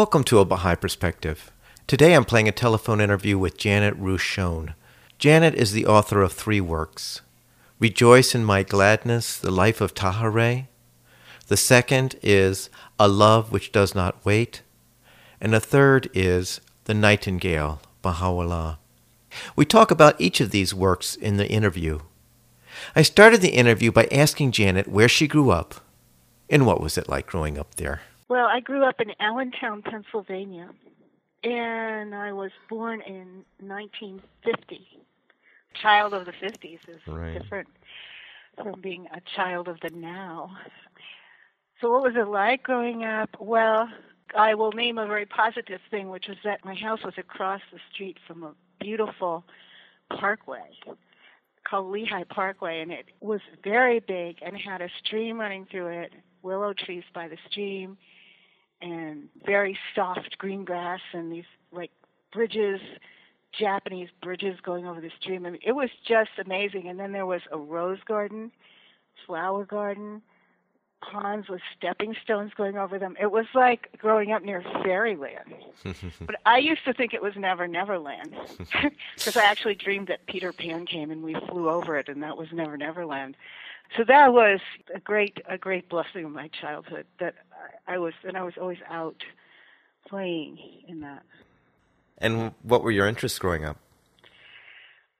Welcome to A Baha'i Perspective. Today I'm playing a telephone interview with Janet Ruhe-Schoen. Janet is the author of three works Rejoice in My Gladness, The Life of Tahirih. The second is A Love Which Does Not Wait. And the third is The Nightingale, Baha'u'llah. We talk about each of these works in the interview. I started the interview by asking Janet where she grew up and what was it like growing up there. Well, I grew up in Allentown, Pennsylvania, and I was born in 1950. Child of the 50s is Right. different from being a child of the now. So, what was it like growing up? Well, I will name a very positive thing, which was that my house was across the street from a beautiful parkway called Lehigh Parkway, and it was very big and had a stream running through it, willow trees by the stream, and very soft green grass, and these like bridges, Japanese bridges going over the stream. I mean, it was just amazing. And then there was a rose garden, flower garden, ponds with stepping stones going over them. It was like growing up near fairyland. but I used to think it was Never Never Land because I actually dreamed that Peter Pan came and we flew over it, and that was Never Never Land. So that was a great a great blessing of my childhood that I, I was and I was always out playing in that. And what were your interests growing up?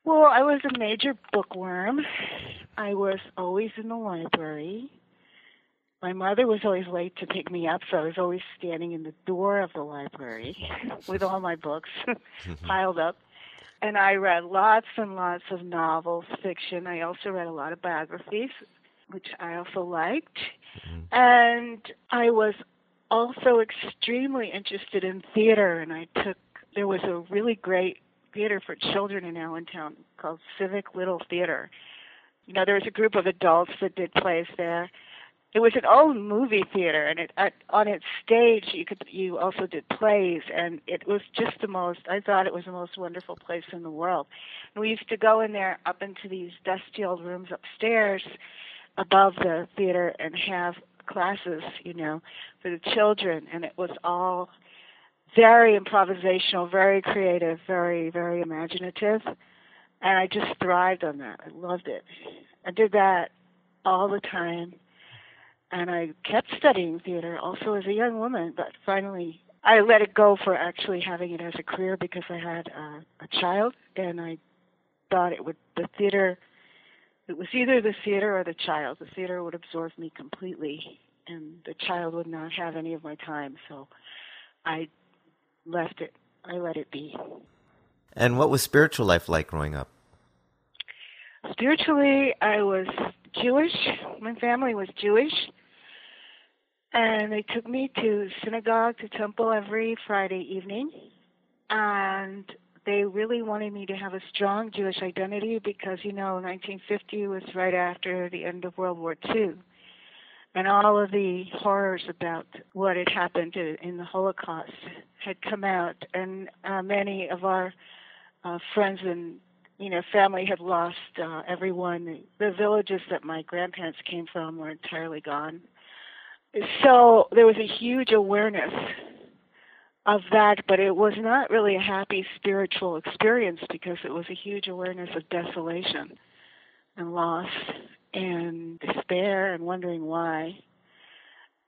Well, I was a major bookworm. I was always in the library. My mother was always late to pick me up, so I was always standing in the door of the library with all my books mm-hmm. piled up. And I read lots and lots of novels, fiction. I also read a lot of biographies, which I also liked. Mm-hmm. And I was also extremely interested in theater, and I took, there was a really great theater for children in Allentown called Civic Little Theater. You know, there was a group of adults that did plays there. It was an old movie theater, and it at, on its stage you could you also did plays, and it was just the most. I thought it was the most wonderful place in the world. And we used to go in there up into these dusty old rooms upstairs, above the theater, and have classes, you know, for the children, and it was all very improvisational, very creative, very, very imaginative. And I just thrived on that. I loved it. I did that all the time. And I kept studying theater also as a young woman, but finally I let it go for actually having it as a career because I had uh, a child and I thought it would, the theater, it was either the theater or the child. The theater would absorb me completely and the child would not have any of my time. So I left it. I let it be. And what was spiritual life like growing up? Spiritually, I was Jewish. My family was Jewish. And they took me to synagogue, to temple every Friday evening. And they really wanted me to have a strong Jewish identity because, you know, 1950 was right after the end of World War II. And all of the horrors about what had happened in the Holocaust had come out. And uh, many of our uh, friends and you know, family had lost uh, everyone. The villages that my grandparents came from were entirely gone. So there was a huge awareness of that, but it was not really a happy spiritual experience because it was a huge awareness of desolation and loss and despair and wondering why.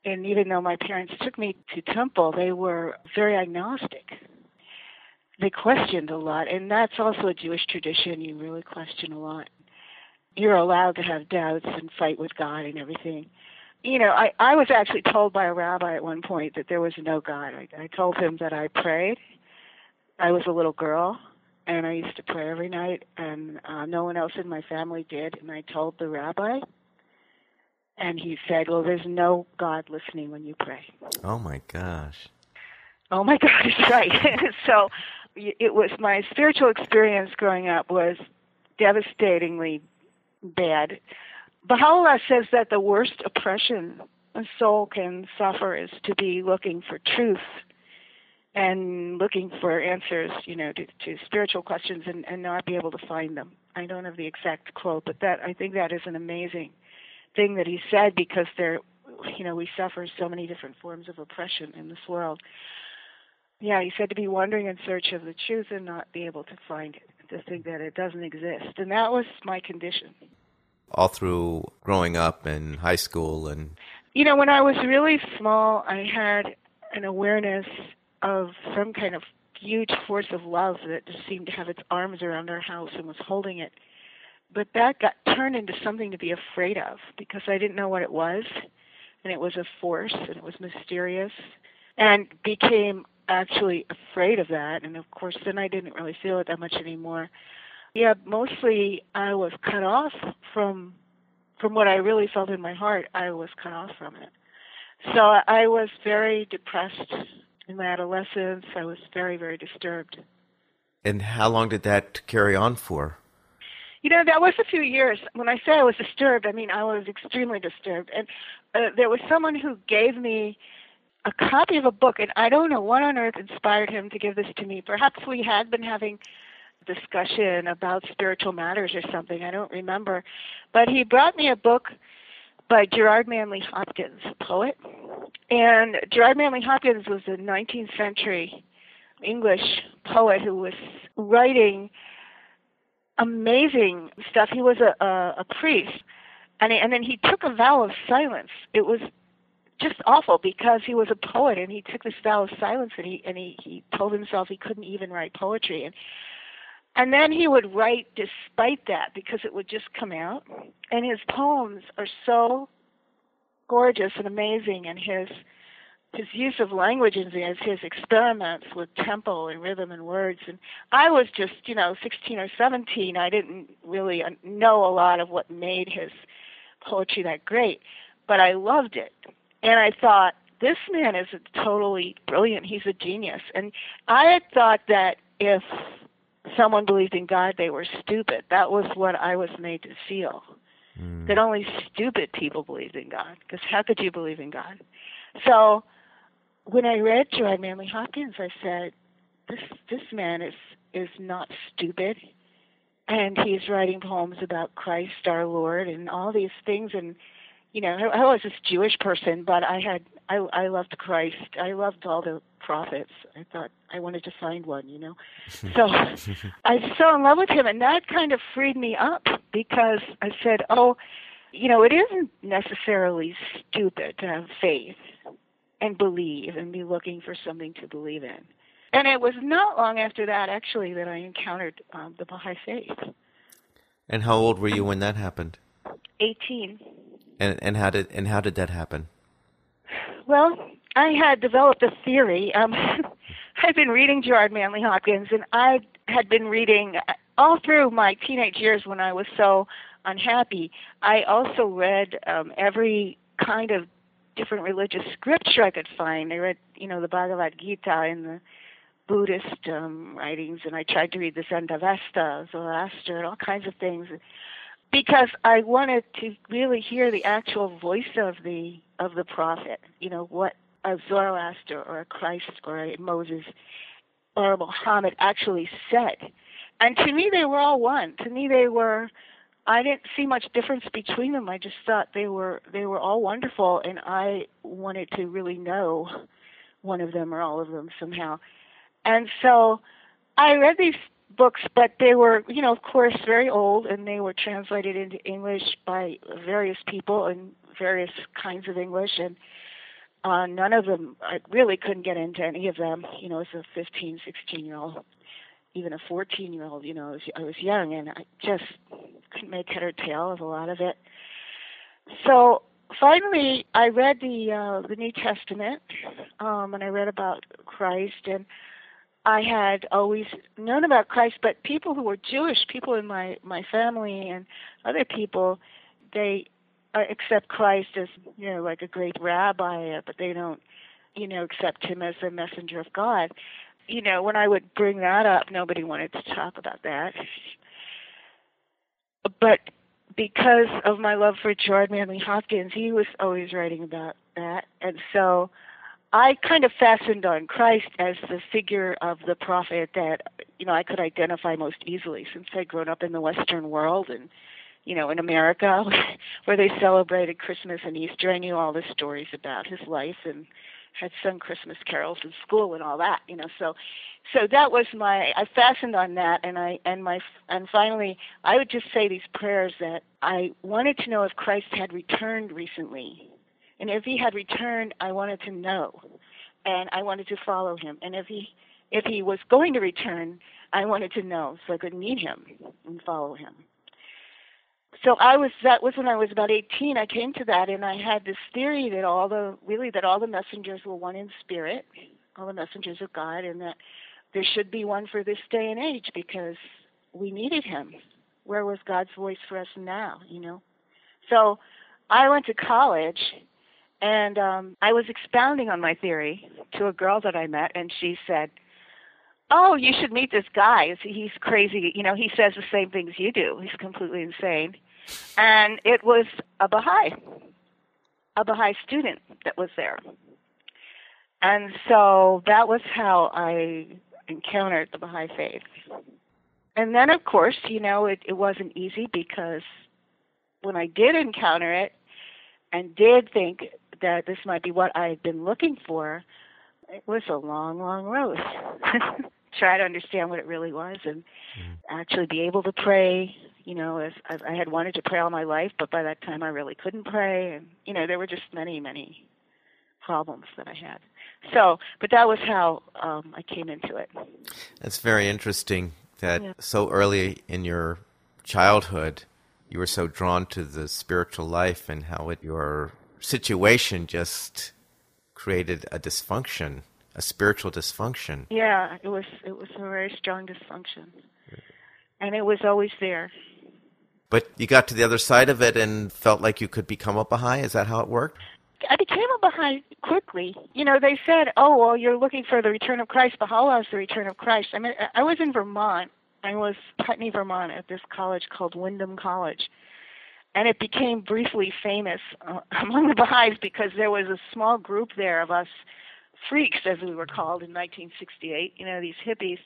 And even though my parents took me to temple, they were very agnostic they questioned a lot, and that's also a Jewish tradition. You really question a lot. You're allowed to have doubts and fight with God and everything. You know, I I was actually told by a rabbi at one point that there was no God. I, I told him that I prayed. I was a little girl, and I used to pray every night, and uh, no one else in my family did. And I told the rabbi, and he said, "Well, there's no God listening when you pray." Oh my gosh. Oh my God, it's right. so it was my spiritual experience growing up was devastatingly bad. Baha'u'llah says that the worst oppression a soul can suffer is to be looking for truth and looking for answers, you know, to, to spiritual questions and, and not be able to find them. I don't have the exact quote, but that I think that is an amazing thing that he said because there, you know, we suffer so many different forms of oppression in this world. Yeah, he said to be wandering in search of the truth and not be able to find it, to think that it doesn't exist, and that was my condition. All through growing up and high school and. You know, when I was really small, I had an awareness of some kind of huge force of love that just seemed to have its arms around our house and was holding it. But that got turned into something to be afraid of because I didn't know what it was. And it was a force and it was mysterious and became actually afraid of that. And of course, then I didn't really feel it that much anymore. Yeah, mostly I was cut off from from what I really felt in my heart. I was cut off from it. So I was very depressed in my adolescence. I was very, very disturbed. And how long did that carry on for? You know, that was a few years. When I say I was disturbed, I mean I was extremely disturbed. And uh, there was someone who gave me a copy of a book, and I don't know what on earth inspired him to give this to me. Perhaps we had been having discussion about spiritual matters or something. I don't remember. But he brought me a book by Gerard Manley Hopkins, a poet. And Gerard Manley Hopkins was a 19th century English poet who was writing amazing stuff. He was a, a, a priest, and, he, and then he took a vow of silence. It was just awful because he was a poet and he took this vow of silence and he and he, he told himself he couldn't even write poetry and and then he would write despite that because it would just come out. And his poems are so gorgeous and amazing and his his use of language and his, his experiments with tempo and rhythm and words. And I was just you know 16 or 17 I didn't really know a lot of what made his poetry that great but I loved it. And I thought this man is totally brilliant he's a genius. And I had thought that if someone believed in God, they were stupid. That was what I was made to feel. Mm. That only stupid people believed in God. Because how could you believe in God? So when I read Gerard Manley Hopkins, I said, "This this man is is not stupid, and he's writing poems about Christ our Lord and all these things." And you know, I, I was this Jewish person, but I had I I loved Christ. I loved all the prophets. I thought I wanted to find one, you know. So I fell in love with him, and that kind of freed me up because I said, "Oh, you know, it isn't necessarily stupid to have faith and believe and be looking for something to believe in." And it was not long after that, actually, that I encountered um, the Baha'i faith. And how old were you when that happened? Eighteen. And and how did and how did that happen? Well, I had developed a theory. Um, I've been reading Gerard Manley Hopkins, and I had been reading all through my teenage years when I was so unhappy. I also read um, every kind of different religious scripture I could find. I read, you know, the Bhagavad Gita and the Buddhist um, writings, and I tried to read the Zendavesta, Zoroaster, and all kinds of things, because I wanted to really hear the actual voice of the of the prophet. You know what a Zoroaster or a Christ or a Moses or a Muhammad actually said. And to me, they were all one. To me, they were. I didn't see much difference between them. I just thought they were they were all wonderful, and I wanted to really know one of them or all of them somehow. And so I read these books, but they were, you know, of course, very old, and they were translated into English by various people in various kinds of English, and uh, none of them, I really couldn't get into any of them. You know, as a 15, 16 year old, even a 14 year old, you know, I was, I was young and I just couldn't make head or tail of a lot of it. So finally, I read the uh, the New Testament, um, and I read about Christ, and I had always known about Christ, but people who were Jewish, people in my my family and other people, they uh, accept Christ as you know like a great rabbi, uh, but they don't you know, accept him as a messenger of God. You know, when I would bring that up, nobody wanted to talk about that. But because of my love for Gerard Manley Hopkins, he was always writing about that. And so I kind of fastened on Christ as the figure of the prophet that you know I could identify most easily since I'd grown up in the Western world and you know in America where they celebrated Christmas and Easter. I knew all the stories about his life and had sung Christmas carols in school and all that. You know, so so that was my I fastened on that and I and my and finally I would just say these prayers that I wanted to know if Christ had returned recently and if he had returned, I wanted to know, and I wanted to follow him. And if he if he was going to return, I wanted to know so I could meet him and follow him. So I was that was when I was about 18. I came to that, and I had this theory that all the really that all the messengers were one in spirit, all the messengers of God, and that there should be one for this day and age because we needed him. Where was God's voice for us now? You know. So I went to college and um, I was expounding on my theory to a girl that I met, and she said, "Oh, you should meet this guy. He's crazy. You know, he says the same things you do. He's completely insane." And it was a Baha'i, a Baha'i student that was there. And so that was how I encountered the Baha'i faith. And then, of course, you know, it, it wasn't easy because when I did encounter it and did think that this might be what I had been looking for, it was a long, long road. Try to understand what it really was and mm. actually be able to pray. You know, as, as I had wanted to pray all my life, but by that time I really couldn't pray, and you know there were just many, many problems that I had. So, but that was how um, I came into it. That's very interesting. That yeah. so early in your childhood, you were so drawn to the spiritual life and how it your situation just created a dysfunction, a spiritual dysfunction. Yeah, it was it was a very strong dysfunction, and it was always there. But you got to the other side of it and felt like you could become a Baha'i. Is that how it worked? I became a Baha'i quickly. You know, they said, "Oh, well, you're looking for the return of Christ. Baha'u'llah is the return of Christ." I mean, I was in Vermont. I was Putney, Vermont, at this college called Windham College, and it became briefly famous uh, among the Baha'is because there was a small group there of us freaks, as we were called in 1968, you know, these hippies,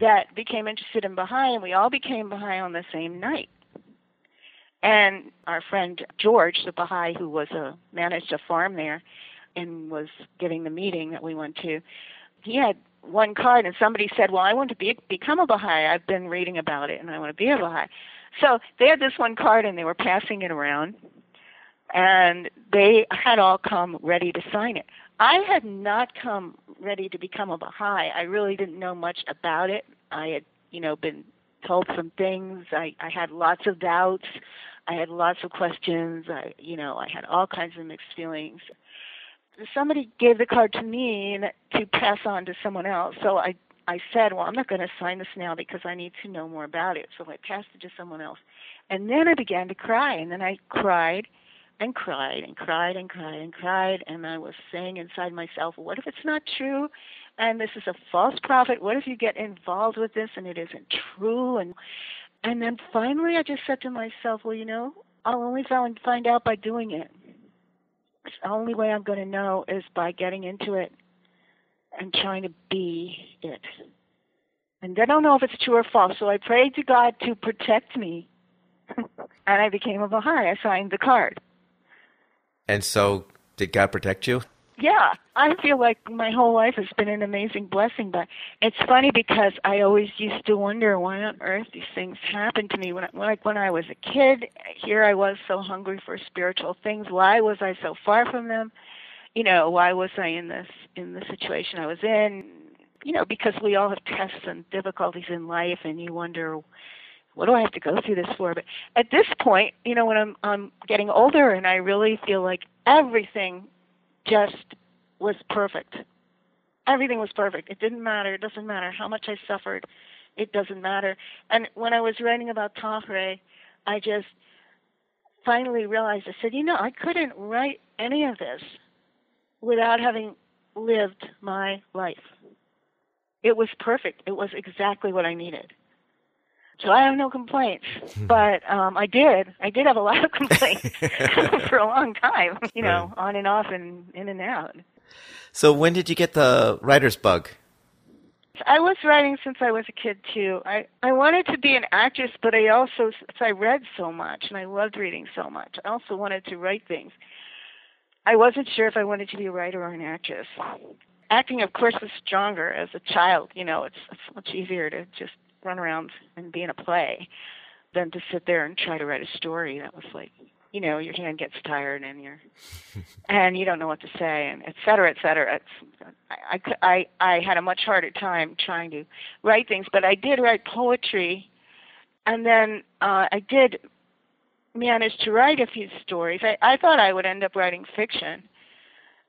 that became interested in Baha'i, and we all became Baha'i on the same night. And our friend George, the Baha'i who was a managed a farm there and was giving the meeting that we went to, he had one card, and somebody said, "Well, I want to be become a Baha'i. I've been reading about it, and I want to be a Baha'i." So they had this one card and they were passing it around, and they had all come ready to sign it. I had not come ready to become a Baha'i. I really didn't know much about it. I had, you know, been told some things. I, I had lots of doubts. I had lots of questions. I, you know, I had all kinds of mixed feelings. Somebody gave the card to me to pass on to someone else. So I I said, well, I'm not going to sign this now because I need to know more about it. So I passed it to someone else. And then I began to cry. And then I cried and cried and cried and cried and cried. And I was saying inside myself, what if it's not true? And this is a false prophet. What if you get involved with this and it isn't true? And and then finally I just said to myself, well, you know, I'll only find, find out by doing it. The only way I'm going to know is by getting into it and trying to be it. And I don't know if it's true or false, so I prayed to God to protect me. and I became a Baha'i. I signed the card. And so, did God protect you? Yeah, I feel like my whole life has been an amazing blessing. But it's funny because I always used to wonder why on earth these things happened to me. When, I, like when I was a kid, here I was so hungry for spiritual things. Why was I so far from them? You know, why was I in this in the situation I was in? You know, because we all have tests and difficulties in life, and you wonder, what do I have to go through this for? But at this point, you know, when I'm I'm getting older, and I really feel like everything just was perfect. Everything was perfect. It didn't matter. It doesn't matter how much I suffered. It doesn't matter. And when I was writing about Tahirih, I just finally realized I said, you know, I couldn't write any of this without having lived my life. It was perfect. It was exactly what I needed. So I have no complaints, but um, I did. I did have a lot of complaints for a long time. You know, right. on and off and in and out. So when did you get the writer's bug? I was writing since I was a kid too. I I wanted to be an actress, but I also since I read so much and I loved reading so much, I also wanted to write things. I wasn't sure if I wanted to be a writer or an actress. Acting, of course, was stronger as a child. You know, it's, it's much easier to just run around and be in a play than to sit there and try to write a story. That was like, you know, your hand gets tired and you're, and you don't know what to say, and et cetera, et cetera. It's, I, I, I had a much harder time trying to write things, but I did write poetry, and then uh, I did manage to write a few stories. I, I thought I would end up writing fiction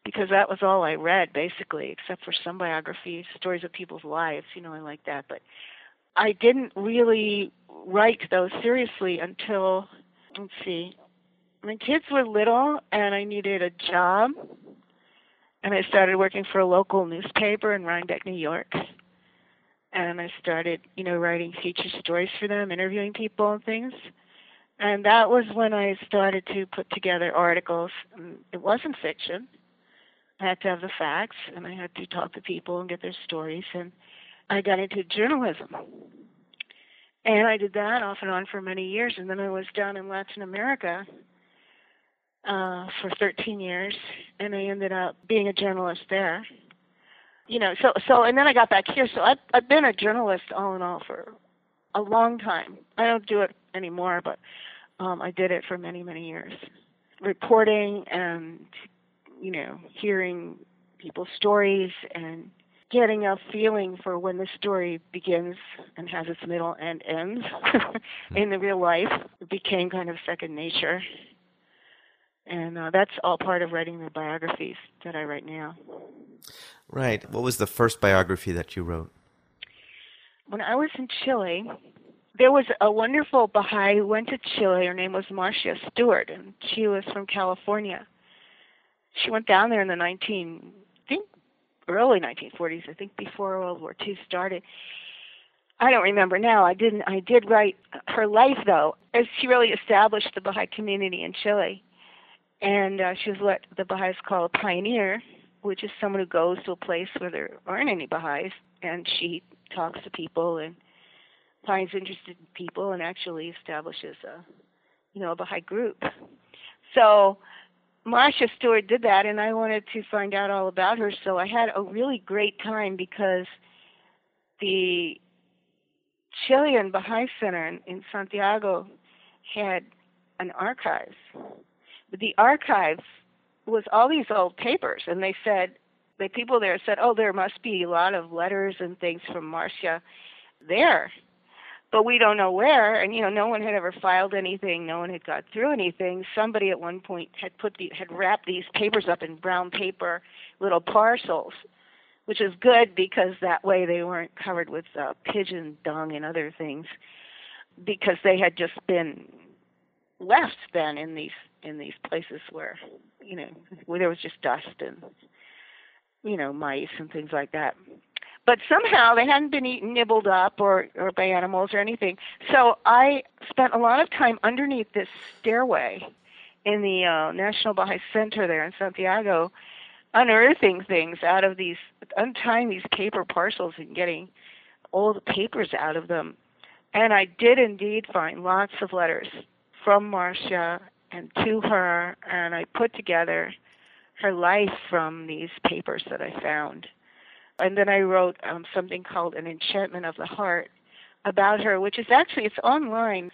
because that was all I read basically, except for some biographies, stories of people's lives. You know, I like that, but I didn't really write those seriously until let's see, my kids were little and I needed a job, and I started working for a local newspaper in Rhinebeck, New York. And I started, you know, writing feature stories for them, interviewing people and things. And that was when I started to put together articles. It wasn't fiction. I had to have the facts, and I had to talk to people and get their stories. And I got into journalism. And I did that off and on for many years. And then I was down in Latin America uh, for 13 years, and I ended up being a journalist there. You know, so so, and then I got back here. So I've I've been a journalist all in all for a long time. I don't do it anymore, but um, I did it for many many years, reporting and you know hearing people's stories and getting a feeling for when the story begins and has its middle and ends in the real life it became kind of second nature. And uh, that's all part of writing the biographies that i write now. Right. What was the first biography that you wrote? When i was in chile there was a wonderful baha'i who went to chile her name was marcia stewart and she was from california she went down there in the 19 I think early 1940s, I think before World War II started. I don't remember now. I didn't. I did write her life though, as she really established the Baha'i community in Chile, and uh, she was what the Baha'is call a pioneer, which is someone who goes to a place where there aren't any Baha'is, and she talks to people and finds interested people and actually establishes a, you know, a Baha'i group. So Marcia Stewart did that, and I wanted to find out all about her. So I had a really great time because the Chilean Baha'i Center in, in Santiago had an archive. But the archive was all these old papers, and they said the people there said, "Oh, there must be a lot of letters and things from Marcia there." But we don't know where and you know no one had ever filed anything no one had got through anything. Somebody at one point had put the had wrapped these papers up in brown paper little parcels which is good because that way they weren't covered with uh, pigeon dung and other things because they had just been left then in these in these places where you know where there was just dust and you know mice and things like that but somehow they hadn't been eaten, nibbled up, or or by animals or anything. So I spent a lot of time underneath this stairway in the uh, National Baha'i Center there in Santiago, unearthing things out of these, untying these paper parcels and getting all the papers out of them. And I did indeed find lots of letters from Marcia and to her, and I put together her life from these papers that I found and then I wrote um, something called An Enchantment of the Heart about her, which is actually it's online.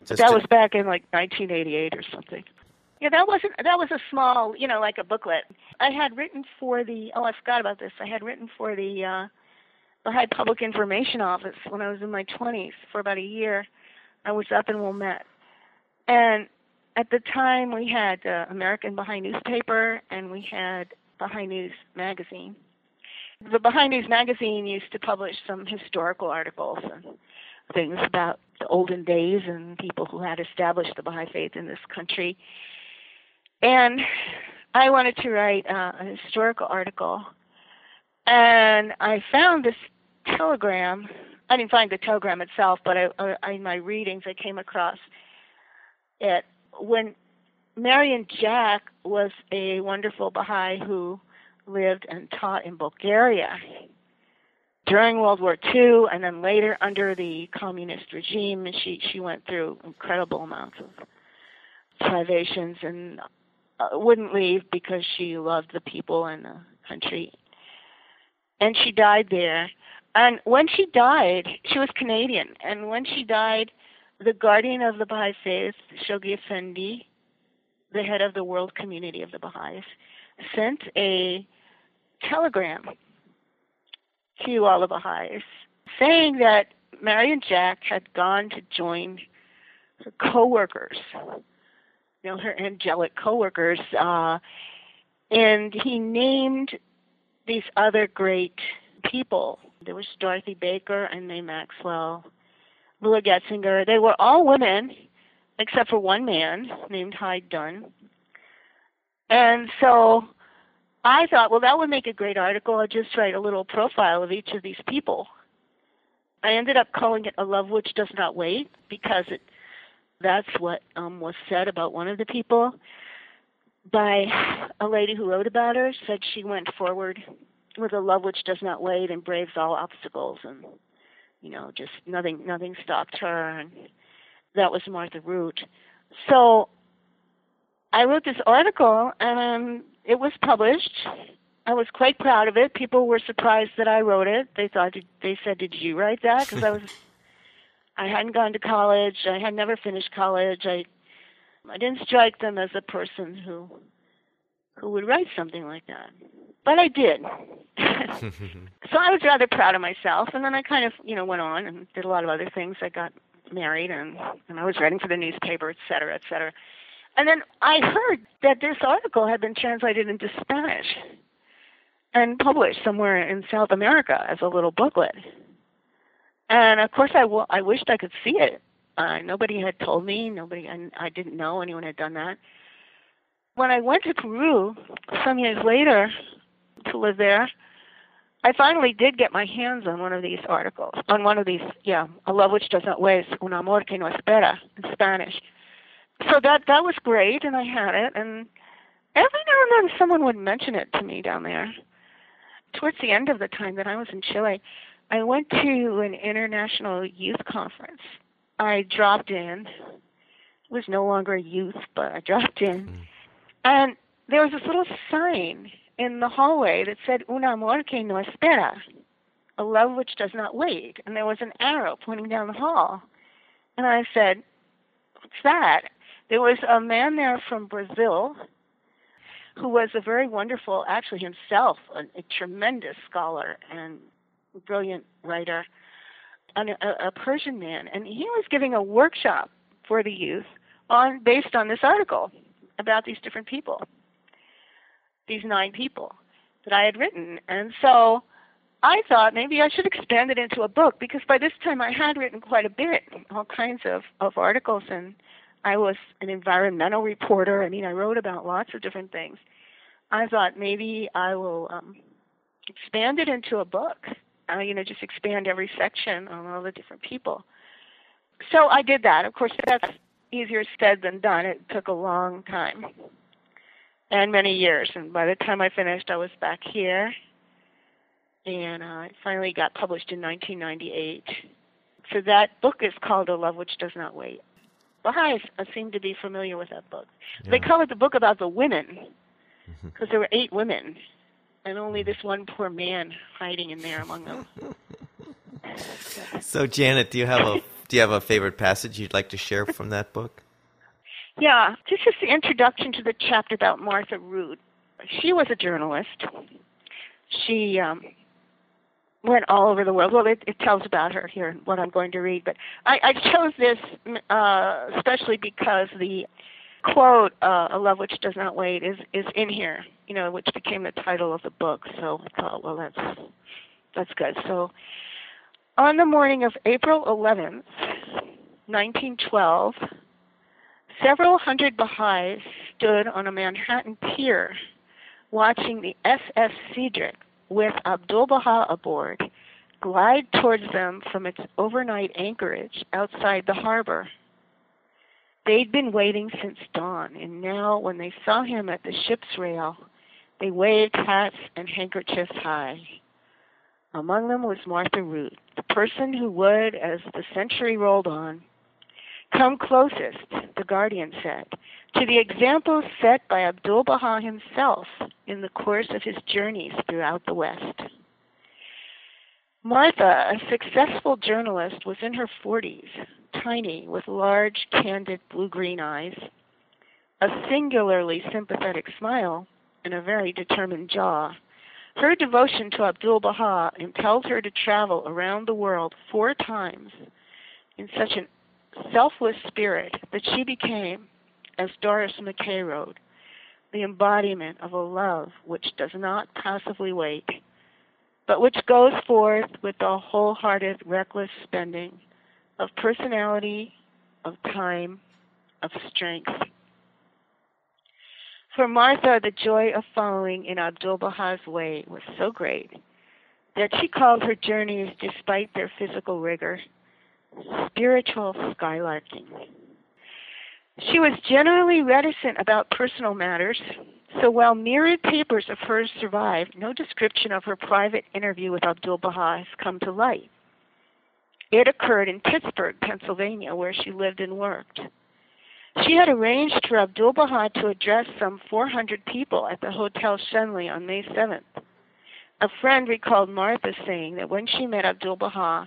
Just that to... was back in like 1988 or something. Yeah, that wasn't that was a small, you know, like a booklet. I had written for the oh, I forgot about this. I had written for the uh Baha'i Public Information Office when I was in my 20s for about a year. I was up in Wilmette. And at the time we had uh, American Baha'i newspaper and we had Baha'i News magazine the Baha'i News magazine used to publish some historical articles and things about the olden days and people who had established the Baha'i faith in this country. And I wanted to write uh, a historical article And I found this telegram. I didn't find the telegram itself, but I, I, in my readings, I came across it when Marion Jack was a wonderful Baha'i who lived and taught in Bulgaria during World War II, and then later under the communist regime. She she went through incredible amounts of privations and uh, wouldn't leave because she loved the people and the country. And she died there. And when she died, she was Canadian. And when she died, the guardian of the Baha'i faith, Shoghi Effendi, the head of the world community of the Baha'is, sent a telegram to all the saying that Marion Jack had gone to join her co-workers you know, her angelic coworkers, uh, and he named these other great people. There was Dorothy Baker and May Maxwell, Lua Getzinger. They were all women, except for one man named Hyde Dunn. And so I thought, well, that would make a great article. I'll just write a little profile of each of these people. I ended up calling it A Love Which Does Not Wait because it that's what um, was said about one of the people by a lady who wrote about her. Said she went forward with a love which does not wait and braves all obstacles, and you know, just nothing nothing stopped her. And that was Martha Root. So I wrote this article, and it was published. I was quite proud of it. People were surprised that I wrote it. They thought they said, "Did you write that?" Because I was I hadn't gone to college. I had never finished college. I I didn't strike them as a person who who would write something like that. But I did. so I was rather proud of myself and then I kind of, you know, went on and did a lot of other things. I got married and and I was writing for the newspaper, et cetera, et cetera. And then I heard that this article had been translated into Spanish and published somewhere in South America as a little booklet. And of course, I, w- I wished I could see it. Uh, nobody had told me. Nobody, and I didn't know anyone had done that. When I went to Peru some years later to live there, I finally did get my hands on one of these articles, on one of these, yeah, A Love Which Does Not Waste, Un Amor Que No Espera, in Spanish. So that that was great, and I had it, and every now and then someone would mention it to me down there. Towards the end of the time that I was in Chile, I went to an international youth conference. I dropped in. It was no longer a youth, but I dropped in. Mm. And there was this little sign in the hallway that said Un amor que no espera, a love which does not wait. And there was an arrow pointing down the hall. And I said, What's that? There was a man there from Brazil who was a very wonderful, actually himself, a, a tremendous scholar and brilliant writer, a, a Persian man, and he was giving a workshop for the youth on based on this article about these different people, these nine people that I had written, and so I thought maybe I should expand it into a book because by this time I had written quite a bit, all kinds of of articles, and I was an environmental reporter. I mean, I wrote about lots of different things. I thought maybe I will um, expand it into a book uh, you know, just expand every section on all the different people. So I did that. Of course, that's easier said than done. It took a long time and many years. And by the time I finished, I was back here. And uh, it finally got published in 1998. So that book is called A Love Which Does Not Wait. Baha'is seem to be familiar with that book. Yeah. They call it the book about the women because there were eight women and only this one poor man hiding in there among them. so, Janet, do you have a do you have a favorite passage you'd like to share from that book? Yeah, this is the introduction to the chapter about Martha Root. She was a journalist. She um, went all over the world. Well, it, it tells about her here, and what I'm going to read. But I, I chose this uh, especially because the quote, uh, "A love which does not wait," is is in here. You know, which became the title of the book. So I thought, well, that's that's good. So on the morning of April 11th, 1912, several hundred Baha'is stood on a Manhattan pier watching the SS Cedric with Abdul Baha aboard, glide towards them from its overnight anchorage outside the harbor. They'd been waiting since dawn, and now, when they saw him at the ship's rail, they waved hats and handkerchiefs high. Among them was Martha Root, the person who would, as the century rolled on, come closest, the Guardian said, to the example set by Abdul Baha himself in the course of his journeys throughout the West. Martha, a successful journalist, was in her 40s, tiny, with large, candid blue green eyes, a singularly sympathetic smile, and a very determined jaw. Her devotion to Abdul Baha impelled her to travel around the world four times in such an selfless spirit that she became, as Doris McKay wrote, the embodiment of a love which does not passively wait, but which goes forth with the wholehearted, reckless spending of personality, of time, of strength. For Martha, the joy of following in Abdul Baha's way was so great that she called her journeys, despite their physical rigor, spiritual skylarking. She was generally reticent about personal matters, so while myriad papers of hers survive, no description of her private interview with Abdul Baha has come to light. It occurred in Pittsburgh, Pennsylvania, where she lived and worked. She had arranged for Abdul Baha to address some 400 people at the Hotel Schenley on May 7th. A friend recalled Martha saying that when she met Abdul Baha,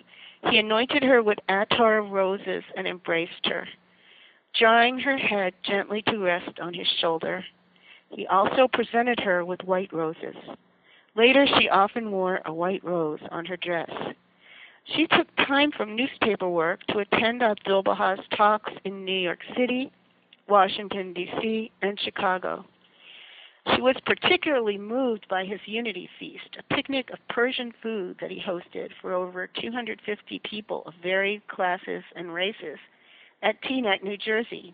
he anointed her with attar of roses and embraced her, drawing her head gently to rest on his shoulder. He also presented her with white roses. Later, she often wore a white rose on her dress. She took time from newspaper work to attend Abdul Baha's talks in New York City, Washington, D.C., and Chicago. She was particularly moved by his Unity Feast, a picnic of Persian food that he hosted for over 250 people of varied classes and races at Teaneck, New Jersey.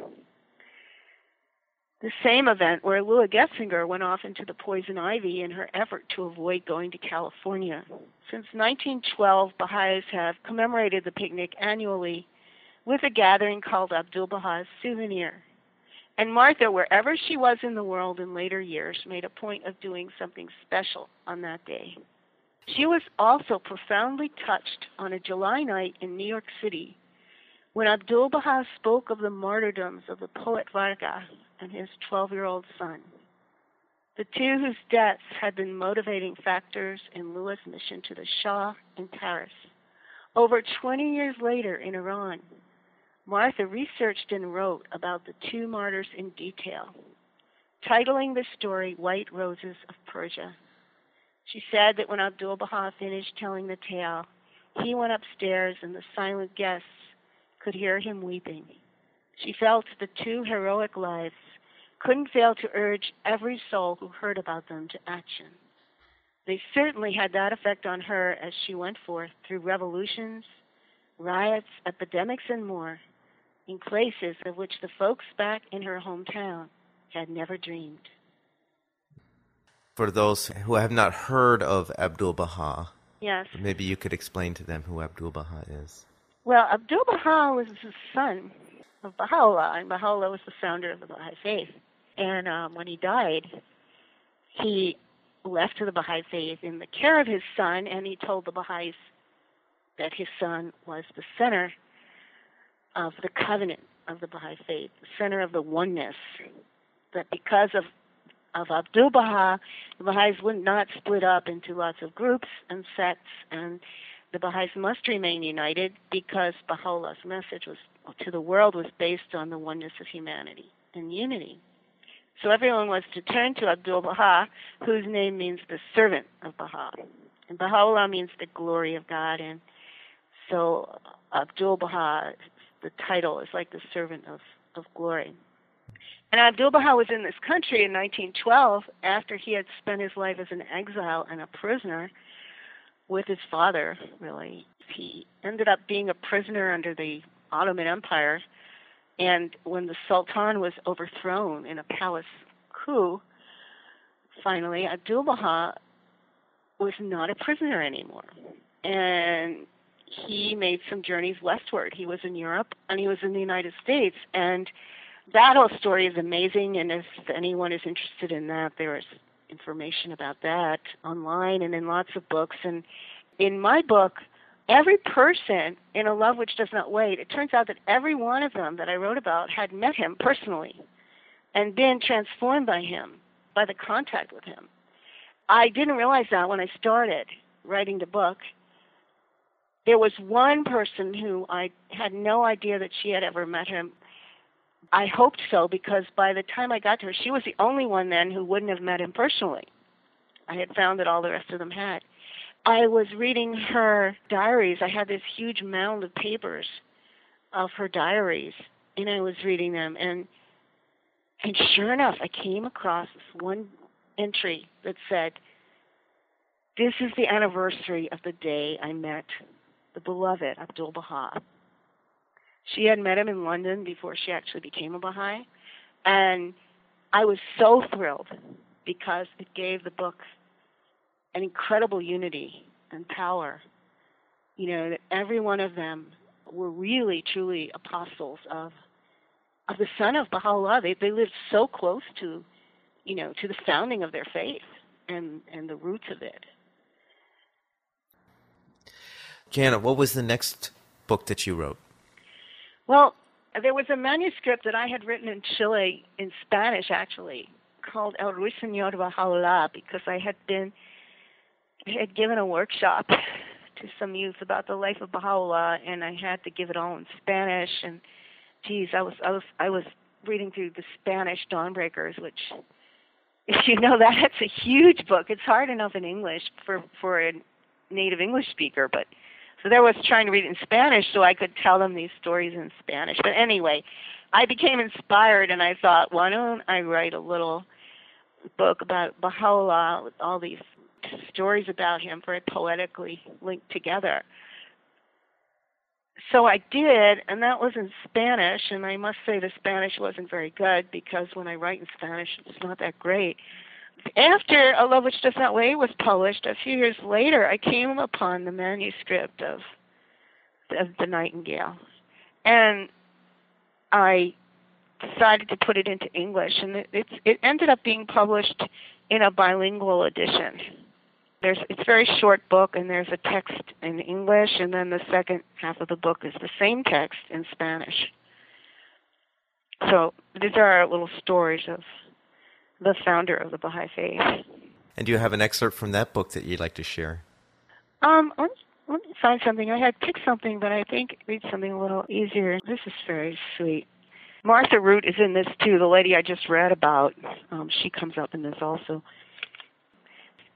The same event where Lua Getzinger went off into the poison ivy in her effort to avoid going to California. Since 1912, Baha'is have commemorated the picnic annually with a gathering called Abdul Baha's Souvenir. And Martha, wherever she was in the world in later years, made a point of doing something special on that day. She was also profoundly touched on a July night in New York City when Abdul Baha spoke of the martyrdoms of the poet Varqa and his 12 year old son. The two whose deaths had been motivating factors in Lua's mission to the Shah in Paris. Over 20 years later in Iran, Martha researched and wrote about the two martyrs in detail, titling the story White Roses of Persia. She said that when Abdul Baha finished telling the tale, he went upstairs and the silent guests could hear him weeping. She felt the two heroic lives couldn't fail to urge every soul who heard about them to action. They certainly had that effect on her as she went forth through revolutions, riots, epidemics, and more in places of which the folks back in her hometown had never dreamed. For those who have not heard of Abdul Baha, yes, maybe you could explain to them who Abdul Baha is. Well, Abdul Baha was the son of Baha'u'llah, and Baha'u'llah was the founder of the Baha'i faith. And um, when he died, he left to the Baha'i faith in the care of his son, and he told the Baha'is that his son was the center of the covenant of the Baha'i faith, the center of the oneness. That because of of Abdul Baha, the Baha'is would not split up into lots of groups and sects, and the Baha'is must remain united because Baha'u'llah's message was to the world was based on the oneness of humanity and unity. So everyone was to turn to Abdul Baha, whose name means the servant of Baha. And Baha'u'llah means the glory of God. And so Abdul Baha, the title, is like the servant of, of glory. And Abdul Baha was in this country in 1912 after he had spent his life as an exile and a prisoner with his father, really. He ended up being a prisoner under the Ottoman Empire and when the Sultan was overthrown in a palace coup, finally, Abdul Baha was not a prisoner anymore. And he made some journeys westward. He was in Europe and he was in the United States. And that whole story is amazing. And if anyone is interested in that, there is information about that online and in lots of books. And in my book, every person in A Love Which Does Not Wait, it turns out that every one of them that I wrote about had met him personally and been transformed by him, by the contact with him. I didn't realize that when I started writing the book. There was one person who I had no idea that she had ever met him. I hoped so because by the time I got to her, she was the only one then who wouldn't have met him personally. I had found that all the rest of them had. I was reading her diaries. I had this huge mound of papers of her diaries, and I was reading them. And and sure enough, I came across this one entry that said, "This is the anniversary of the day I met the beloved Abdul Baha." She had met him in London before she actually became a Baha'i, and I was so thrilled because it gave the book an incredible unity and power. You know, that every one of them were really, truly apostles of of the son of Baha'u'llah. They they lived so close to, you know, to the founding of their faith and and the roots of it. Janet, what was the next book that you wrote? Well, there was a manuscript that I had written in Chile in Spanish, actually, called El Ruiseñor Baha'u'llah, because I had been I had given a workshop to some youth about the life of Baha'u'llah, and I had to give it all in Spanish. And geez, I was I was I was reading through the Spanish Dawnbreakers, which, if you know that, it's a huge book. It's hard enough in English for for a native English speaker, but so there was trying to read it in Spanish so I could tell them these stories in Spanish. But anyway, I became inspired, and I thought, why don't I write a little book about Baha'u'llah with all these stories about him very poetically linked together. So I did, and that was in Spanish, and I must say the Spanish wasn't very good because when I write in Spanish, it's not that great. After A Love Which Does Not Wait was published, a few years later, I came upon the manuscript of, of The Nightingale. And I decided to put it into English, and it, it, ended up being published in a bilingual edition there's it's a very short book and there's a text in English and then the second half of the book is the same text in Spanish. So these are little stories of the founder of the Baha'i Faith. And do you have an excerpt from that book that you'd like to share? Um, let me, let me find something. I had picked something, but I think read something a little easier. This is very sweet. Martha Root is in this too. The lady I just read about, um, she comes up in this also.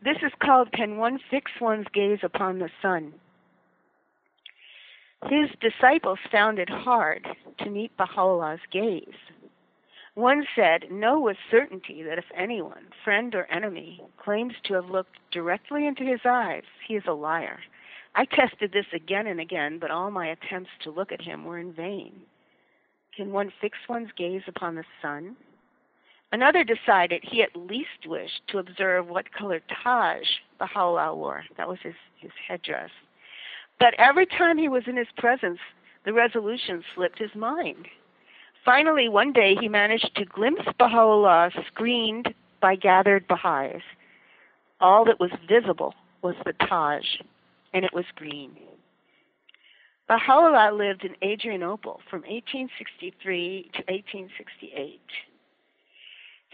This is called Can One Fix One's Gaze Upon the Sun? His disciples found it hard to meet Baha'u'llah's gaze. One said, Know with certainty that if anyone, friend or enemy, claims to have looked directly into his eyes, he is a liar. I tested this again and again, but all my attempts to look at him were in vain. Can one fix one's gaze upon the sun? Another decided he at least wished to observe what color Taj Baha'u'llah wore. That was his, his headdress. But every time he was in his presence, the resolution slipped his mind. Finally, one day he managed to glimpse Baha'u'llah screened by gathered Baha'is. All that was visible was the Taj, and it was green. Baha'u'llah lived in Adrianople from 1863 to 1868.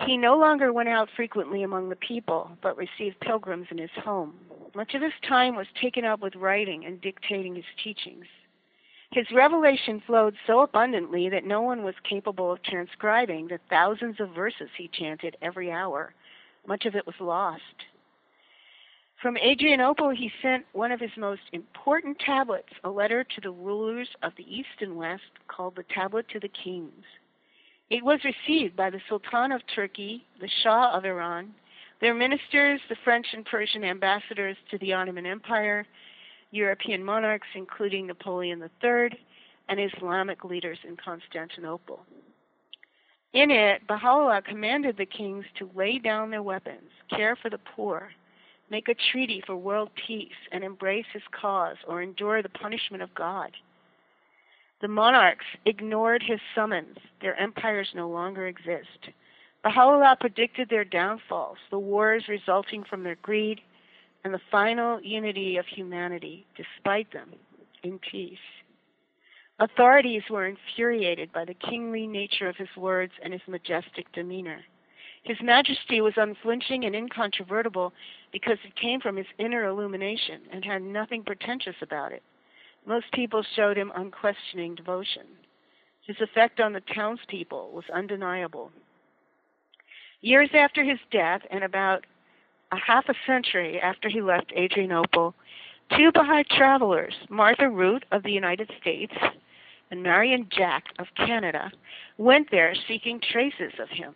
He no longer went out frequently among the people, but received pilgrims in his home. Much of his time was taken up with writing and dictating his teachings. His revelation flowed so abundantly that no one was capable of transcribing the thousands of verses he chanted every hour. Much of it was lost. From Adrianople, he sent one of his most important tablets, a letter to the rulers of the East and West called the Tablet to the Kings. It was received by the Sultan of Turkey, the Shah of Iran, their ministers, the French and Persian ambassadors to the Ottoman Empire, European monarchs, including Napoleon III, and Islamic leaders in Constantinople. In it, Baha'u'llah commanded the kings to lay down their weapons, care for the poor, make a treaty for world peace, and embrace his cause or endure the punishment of God. The monarchs ignored his summons. Their empires no longer exist. Baha'u'llah predicted their downfalls, the wars resulting from their greed, and the final unity of humanity, despite them, in peace. Authorities were infuriated by the kingly nature of his words and his majestic demeanor. His majesty was unflinching and incontrovertible because it came from his inner illumination and had nothing pretentious about it. Most people showed him unquestioning devotion. His effect on the townspeople was undeniable. Years after his death, and about a half a century after he left Adrianople, two Baha'i travelers, Martha Root of the United States and Marion Jack of Canada, went there seeking traces of him.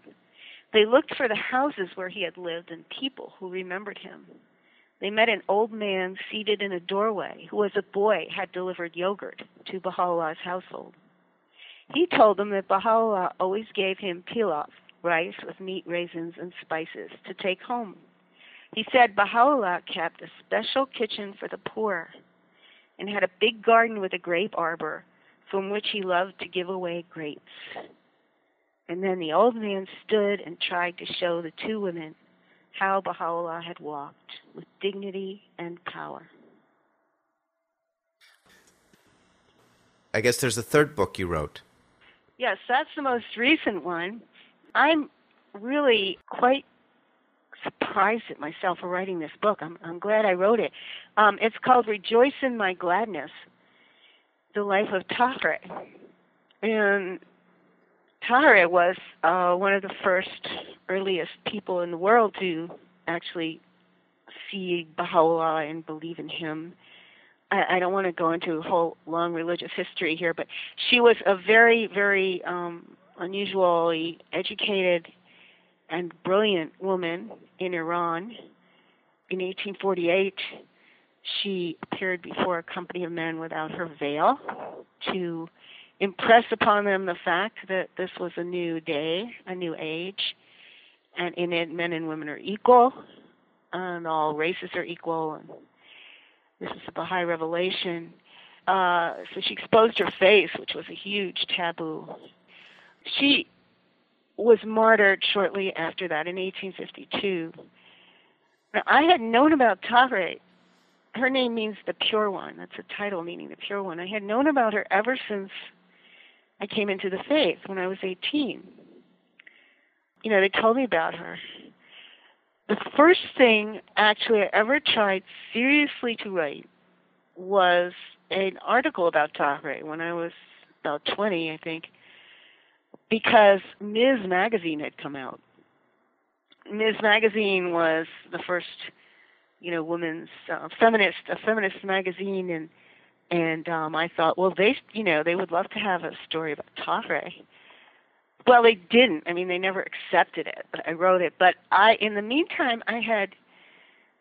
They looked for the houses where he had lived and people who remembered him. They met an old man seated in a doorway who, as a boy, had delivered yogurt to Baha'u'llah's household. He told them that Baha'u'llah always gave him pilaf, rice with meat, raisins, and spices, to take home. He said Baha'u'llah kept a special kitchen for the poor and had a big garden with a grape arbor from which he loved to give away grapes. And then the old man stood and tried to show the two women how Baha'u'llah had walked with dignity and power. I guess there's a third book you wrote. Yes, that's the most recent one. I'm really quite surprised at myself for writing this book. I'm, I'm glad I wrote it. Um, it's called Rejoice in My Gladness The Life of Tahirih. And Tahirih was uh, one of the first earliest people in the world to actually see Baha'u'llah and believe in him. I, I don't want to go into a whole long religious history here, but she was a very, very um, unusually educated and brilliant woman in Iran. In 1848, she appeared before a company of men without her veil to impress upon them the fact that this was a new day, a new age, and in it men and women are equal, and all races are equal, and this is a Baha'i revelation. Uh, so she exposed her face, which was a huge taboo. She was martyred shortly after that in 1852. Now, I had known about Tahirih. Her name means the pure one. That's a title meaning the pure one. I had known about her ever since I came into the faith when I was 18. You know, they told me about her. The first thing actually I ever tried seriously to write was an article about Tahirih when I was about 20, I think, because Ms. Magazine had come out. Ms. Magazine was the first, you know, women's uh, feminist, a feminist magazine, and and um, I thought, well, they, you know, they would love to have a story about Tahirih. Well, they didn't. I mean, they never accepted it, but I wrote it. But I, in the meantime, I had,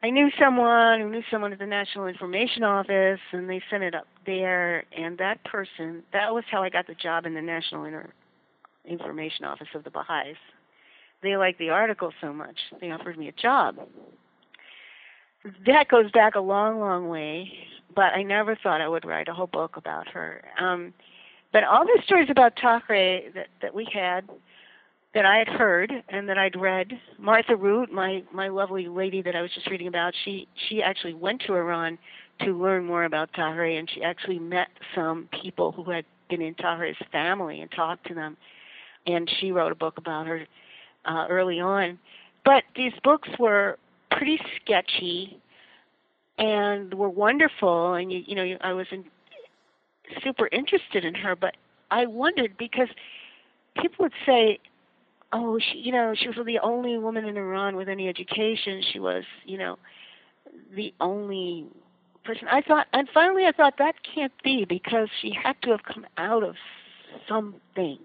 I knew someone who knew someone at the National Information Office, and they sent it up there. And that person, that was how I got the job in the National Inter- Information Office of the Baha'is. They liked the article so much, they offered me a job. That goes back a long, long way but I never thought I would write a whole book about her. Um, but all the stories about Tahirih that, that we had, that I had heard and that I'd read, Martha Root, my my lovely lady that I was just reading about, she she actually went to Iran to learn more about Tahirih, and she actually met some people who had been in Tahirih's family and talked to them, and she wrote a book about her uh, early on. But these books were pretty sketchy and were wonderful and you, you know I was in, super interested in her but I wondered because people would say oh she you know she was the only woman in Iran with any education. She was you know the only person. I thought and finally I thought that can't be because she had to have come out of something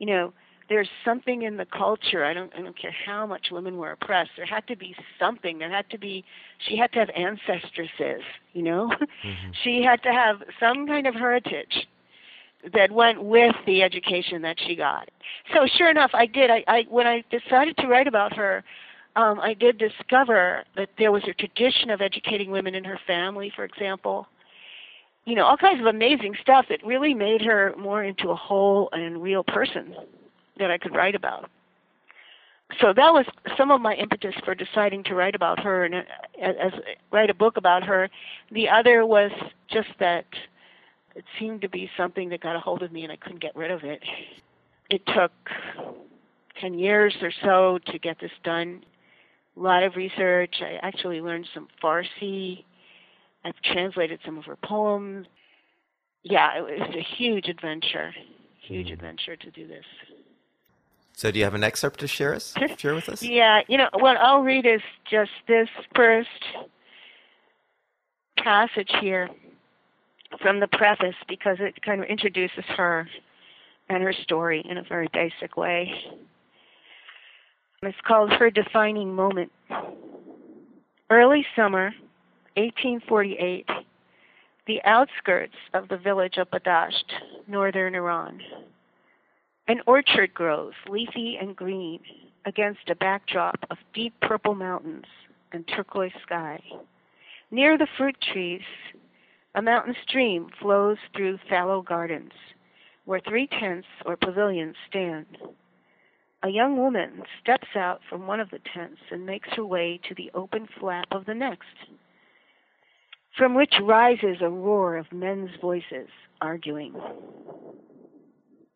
you know there's something in the culture. I don't I don't care how much women were oppressed. There had to be something. There had to be she had to have ancestresses, you know? Mm-hmm. she had to have some kind of heritage that went with the education that she got. So sure enough I did. I, I when I decided to write about her, um, I did discover that there was a tradition of educating women in her family, for example. You know, all kinds of amazing stuff that really made her more into a whole and real person that I could write about. So that was some of my impetus for deciding to write about her and uh, as, as write a book about her. The other was just that it seemed to be something that got a hold of me and I couldn't get rid of it. It took 10 years or so to get this done. A lot of research. I actually learned some Farsi. I've translated some of her poems. Yeah, it was a huge adventure. Huge mm. adventure to do this. So, do you have an excerpt to share us? Share with us? Yeah, you know what I'll read is just this first passage here from the preface because it kind of introduces her and her story in a very basic way. It's called Her Defining Moment. Early summer, 1848, the outskirts of the village of Badasht, northern Iran. An orchard grows, leafy and green, against a backdrop of deep purple mountains and turquoise sky. Near the fruit trees, a mountain stream flows through fallow gardens, where three tents or pavilions stand. A young woman steps out from one of the tents and makes her way to the open flap of the next, from which rises a roar of men's voices arguing.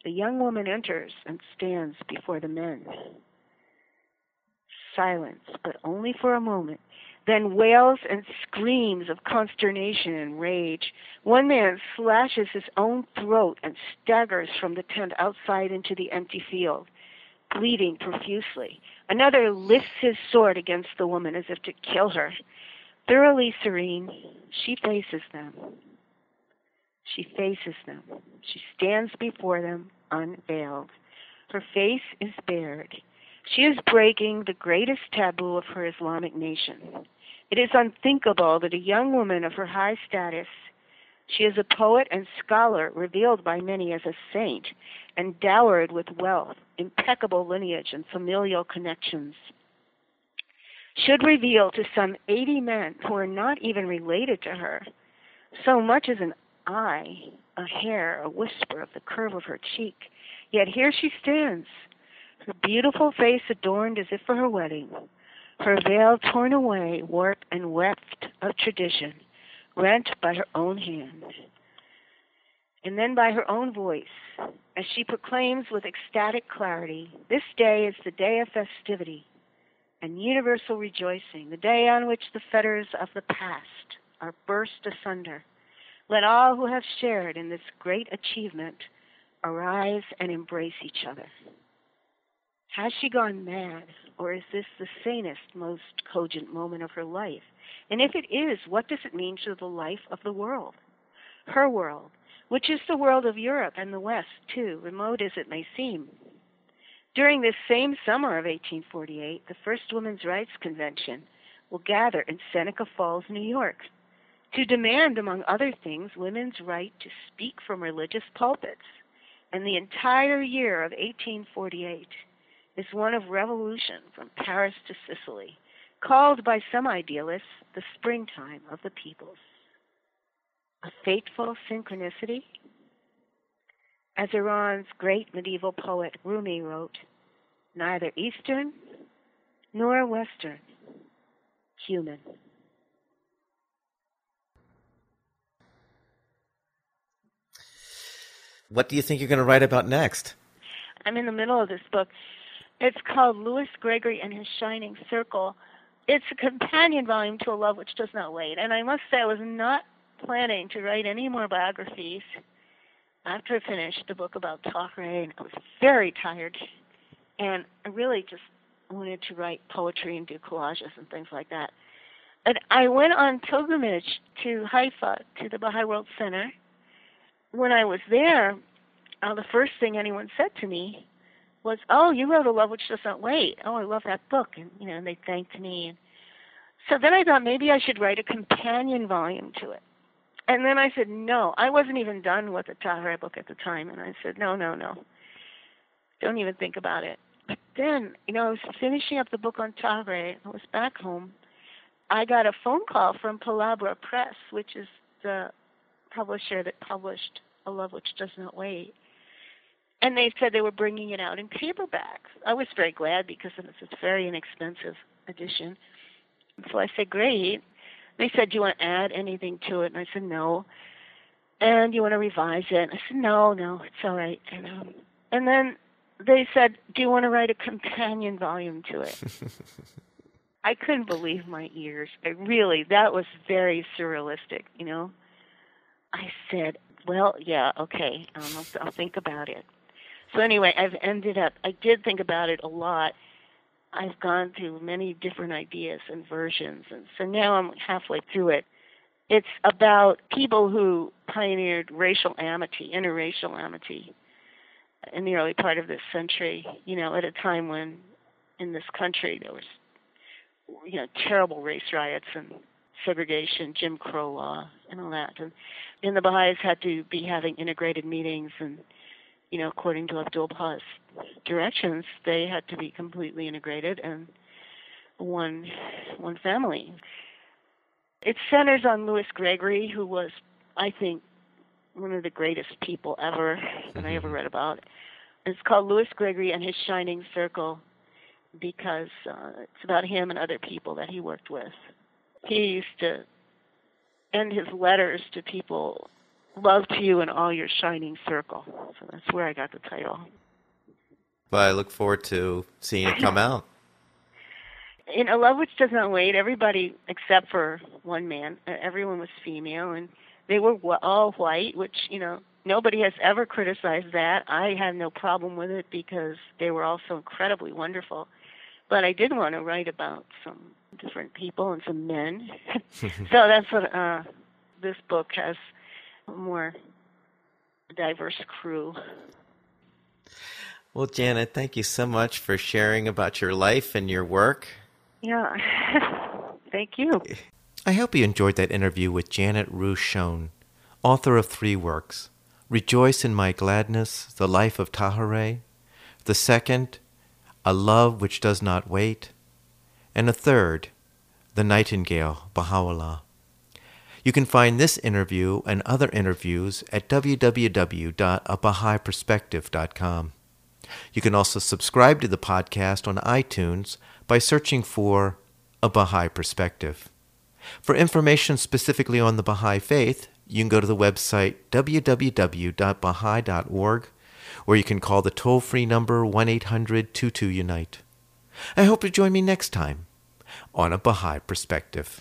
The young woman enters and stands before the men. Silence, but only for a moment, then wails and screams of consternation and rage. One man slashes his own throat and staggers from the tent outside into the empty field, bleeding profusely. Another lifts his sword against the woman as if to kill her. Thoroughly serene, she faces them. She faces them. She stands before them, unveiled. Her face is bared. She is breaking the greatest taboo of her Islamic nation. It is unthinkable that a young woman of her high status, she is a poet and scholar revealed by many as a saint, and dowered with wealth, impeccable lineage, and familial connections, should reveal to some 80 men who are not even related to her so much as an eye, a hair, a whisper of the curve of her cheek. Yet here she stands, her beautiful face adorned as if for her wedding, her veil torn away, warped and weft of tradition, rent by her own hand, and then by her own voice, as she proclaims with ecstatic clarity, This day is the day of festivity and universal rejoicing, the day on which the fetters of the past are burst asunder. Let all who have shared in this great achievement arise and embrace each other. Has she gone mad, or is this the sanest, most cogent moment of her life? And if it is, what does it mean to the life of the world? Her world, which is the world of Europe and the West, too, remote as it may seem. During this same summer of 1848, the first Women's Rights Convention will gather in Seneca Falls, New York, to demand, among other things, women's right to speak from religious pulpits. And the entire year of 1848 is one of revolution from Paris to Sicily, called by some idealists the springtime of the peoples. A fateful synchronicity? As Iran's great medieval poet Rumi wrote, neither Eastern nor Western, human. What do you think you're going to write about next? I'm in the middle of this book. It's called Louis Gregory and His Shining Circle. It's a companion volume to A Love Which Does Not Wait. And I must say, I was not planning to write any more biographies after I finished the book about Tahirih. I was very tired. And I really just wanted to write poetry and do collages and things like that. And I went on pilgrimage to Haifa, to the Baha'i World Center. When I was there, uh, the first thing anyone said to me was, "Oh, you wrote a love which does not wait. Oh, I love that book." And you know, and they thanked me. And so then I thought maybe I should write a companion volume to it. And then I said, "No, I wasn't even done with the Tahirih book at the time." And I said, "No, no, no. Don't even think about it." But then, you know, I was finishing up the book on Tahirih. I was back home. I got a phone call from Palabra Press, which is the publisher that published A Love Which Does Not Wait. And they said they were bringing it out in paperback. I was very glad because it's a very inexpensive edition. So I said, great. They said, do you want to add anything to it? And I said, no. And you want to revise it? And I said, no, no, it's all right. And, um, and then they said, do you want to write a companion volume to it? I couldn't believe my ears. I really, that was very surrealistic, you know. I said, well, yeah, okay, um, I'll, I'll think about it. So anyway, I've ended up, I did think about it a lot. I've gone through many different ideas and versions, and so now I'm halfway through it. It's about people who pioneered racial amity, interracial amity, in the early part of this century, you know, at a time when in this country there was, you know, terrible race riots and segregation, Jim Crow law, and all that. And, and the Baha'is had to be having integrated meetings, and, you know, according to Abdul Baha's directions, they had to be completely integrated and one one family. It centers on Louis Gregory, who was, I think, one of the greatest people ever that I ever mm-hmm. read about. It's called Louis Gregory and His Shining Circle because uh, it's about him and other people that he worked with. He used to end his letters to people, love to you and all your shining circle. So that's where I got the title. Well, I look forward to seeing it come out. In A Love Which Does Not Wait, everybody except for one man, everyone was female, and they were all white, which, you know, nobody has ever criticized that. I have no problem with it because they were all so incredibly wonderful. But I did want to write about some different people and some men. so that's what uh, this book has more diverse crew. Well, Janet, thank you so much for sharing about your life and your work. Yeah, thank you. I hope you enjoyed that interview with Janet Ruhe-Schoen, author of three works Rejoice in My Gladness, The Life of Tahirih, the second, A Love Which Does Not Wait, and a third, The Nightingale, Baha'u'llah. You can find this interview and other interviews at www.abahaiperspective.com. You can also subscribe to the podcast on iTunes by searching for A Baha'i Perspective. For information specifically on the Baha'i Faith, you can go to the website www.baha'i.org or you can call the toll free number 1 800 22 Unite. I hope you join me next time on A Baha'i Perspective.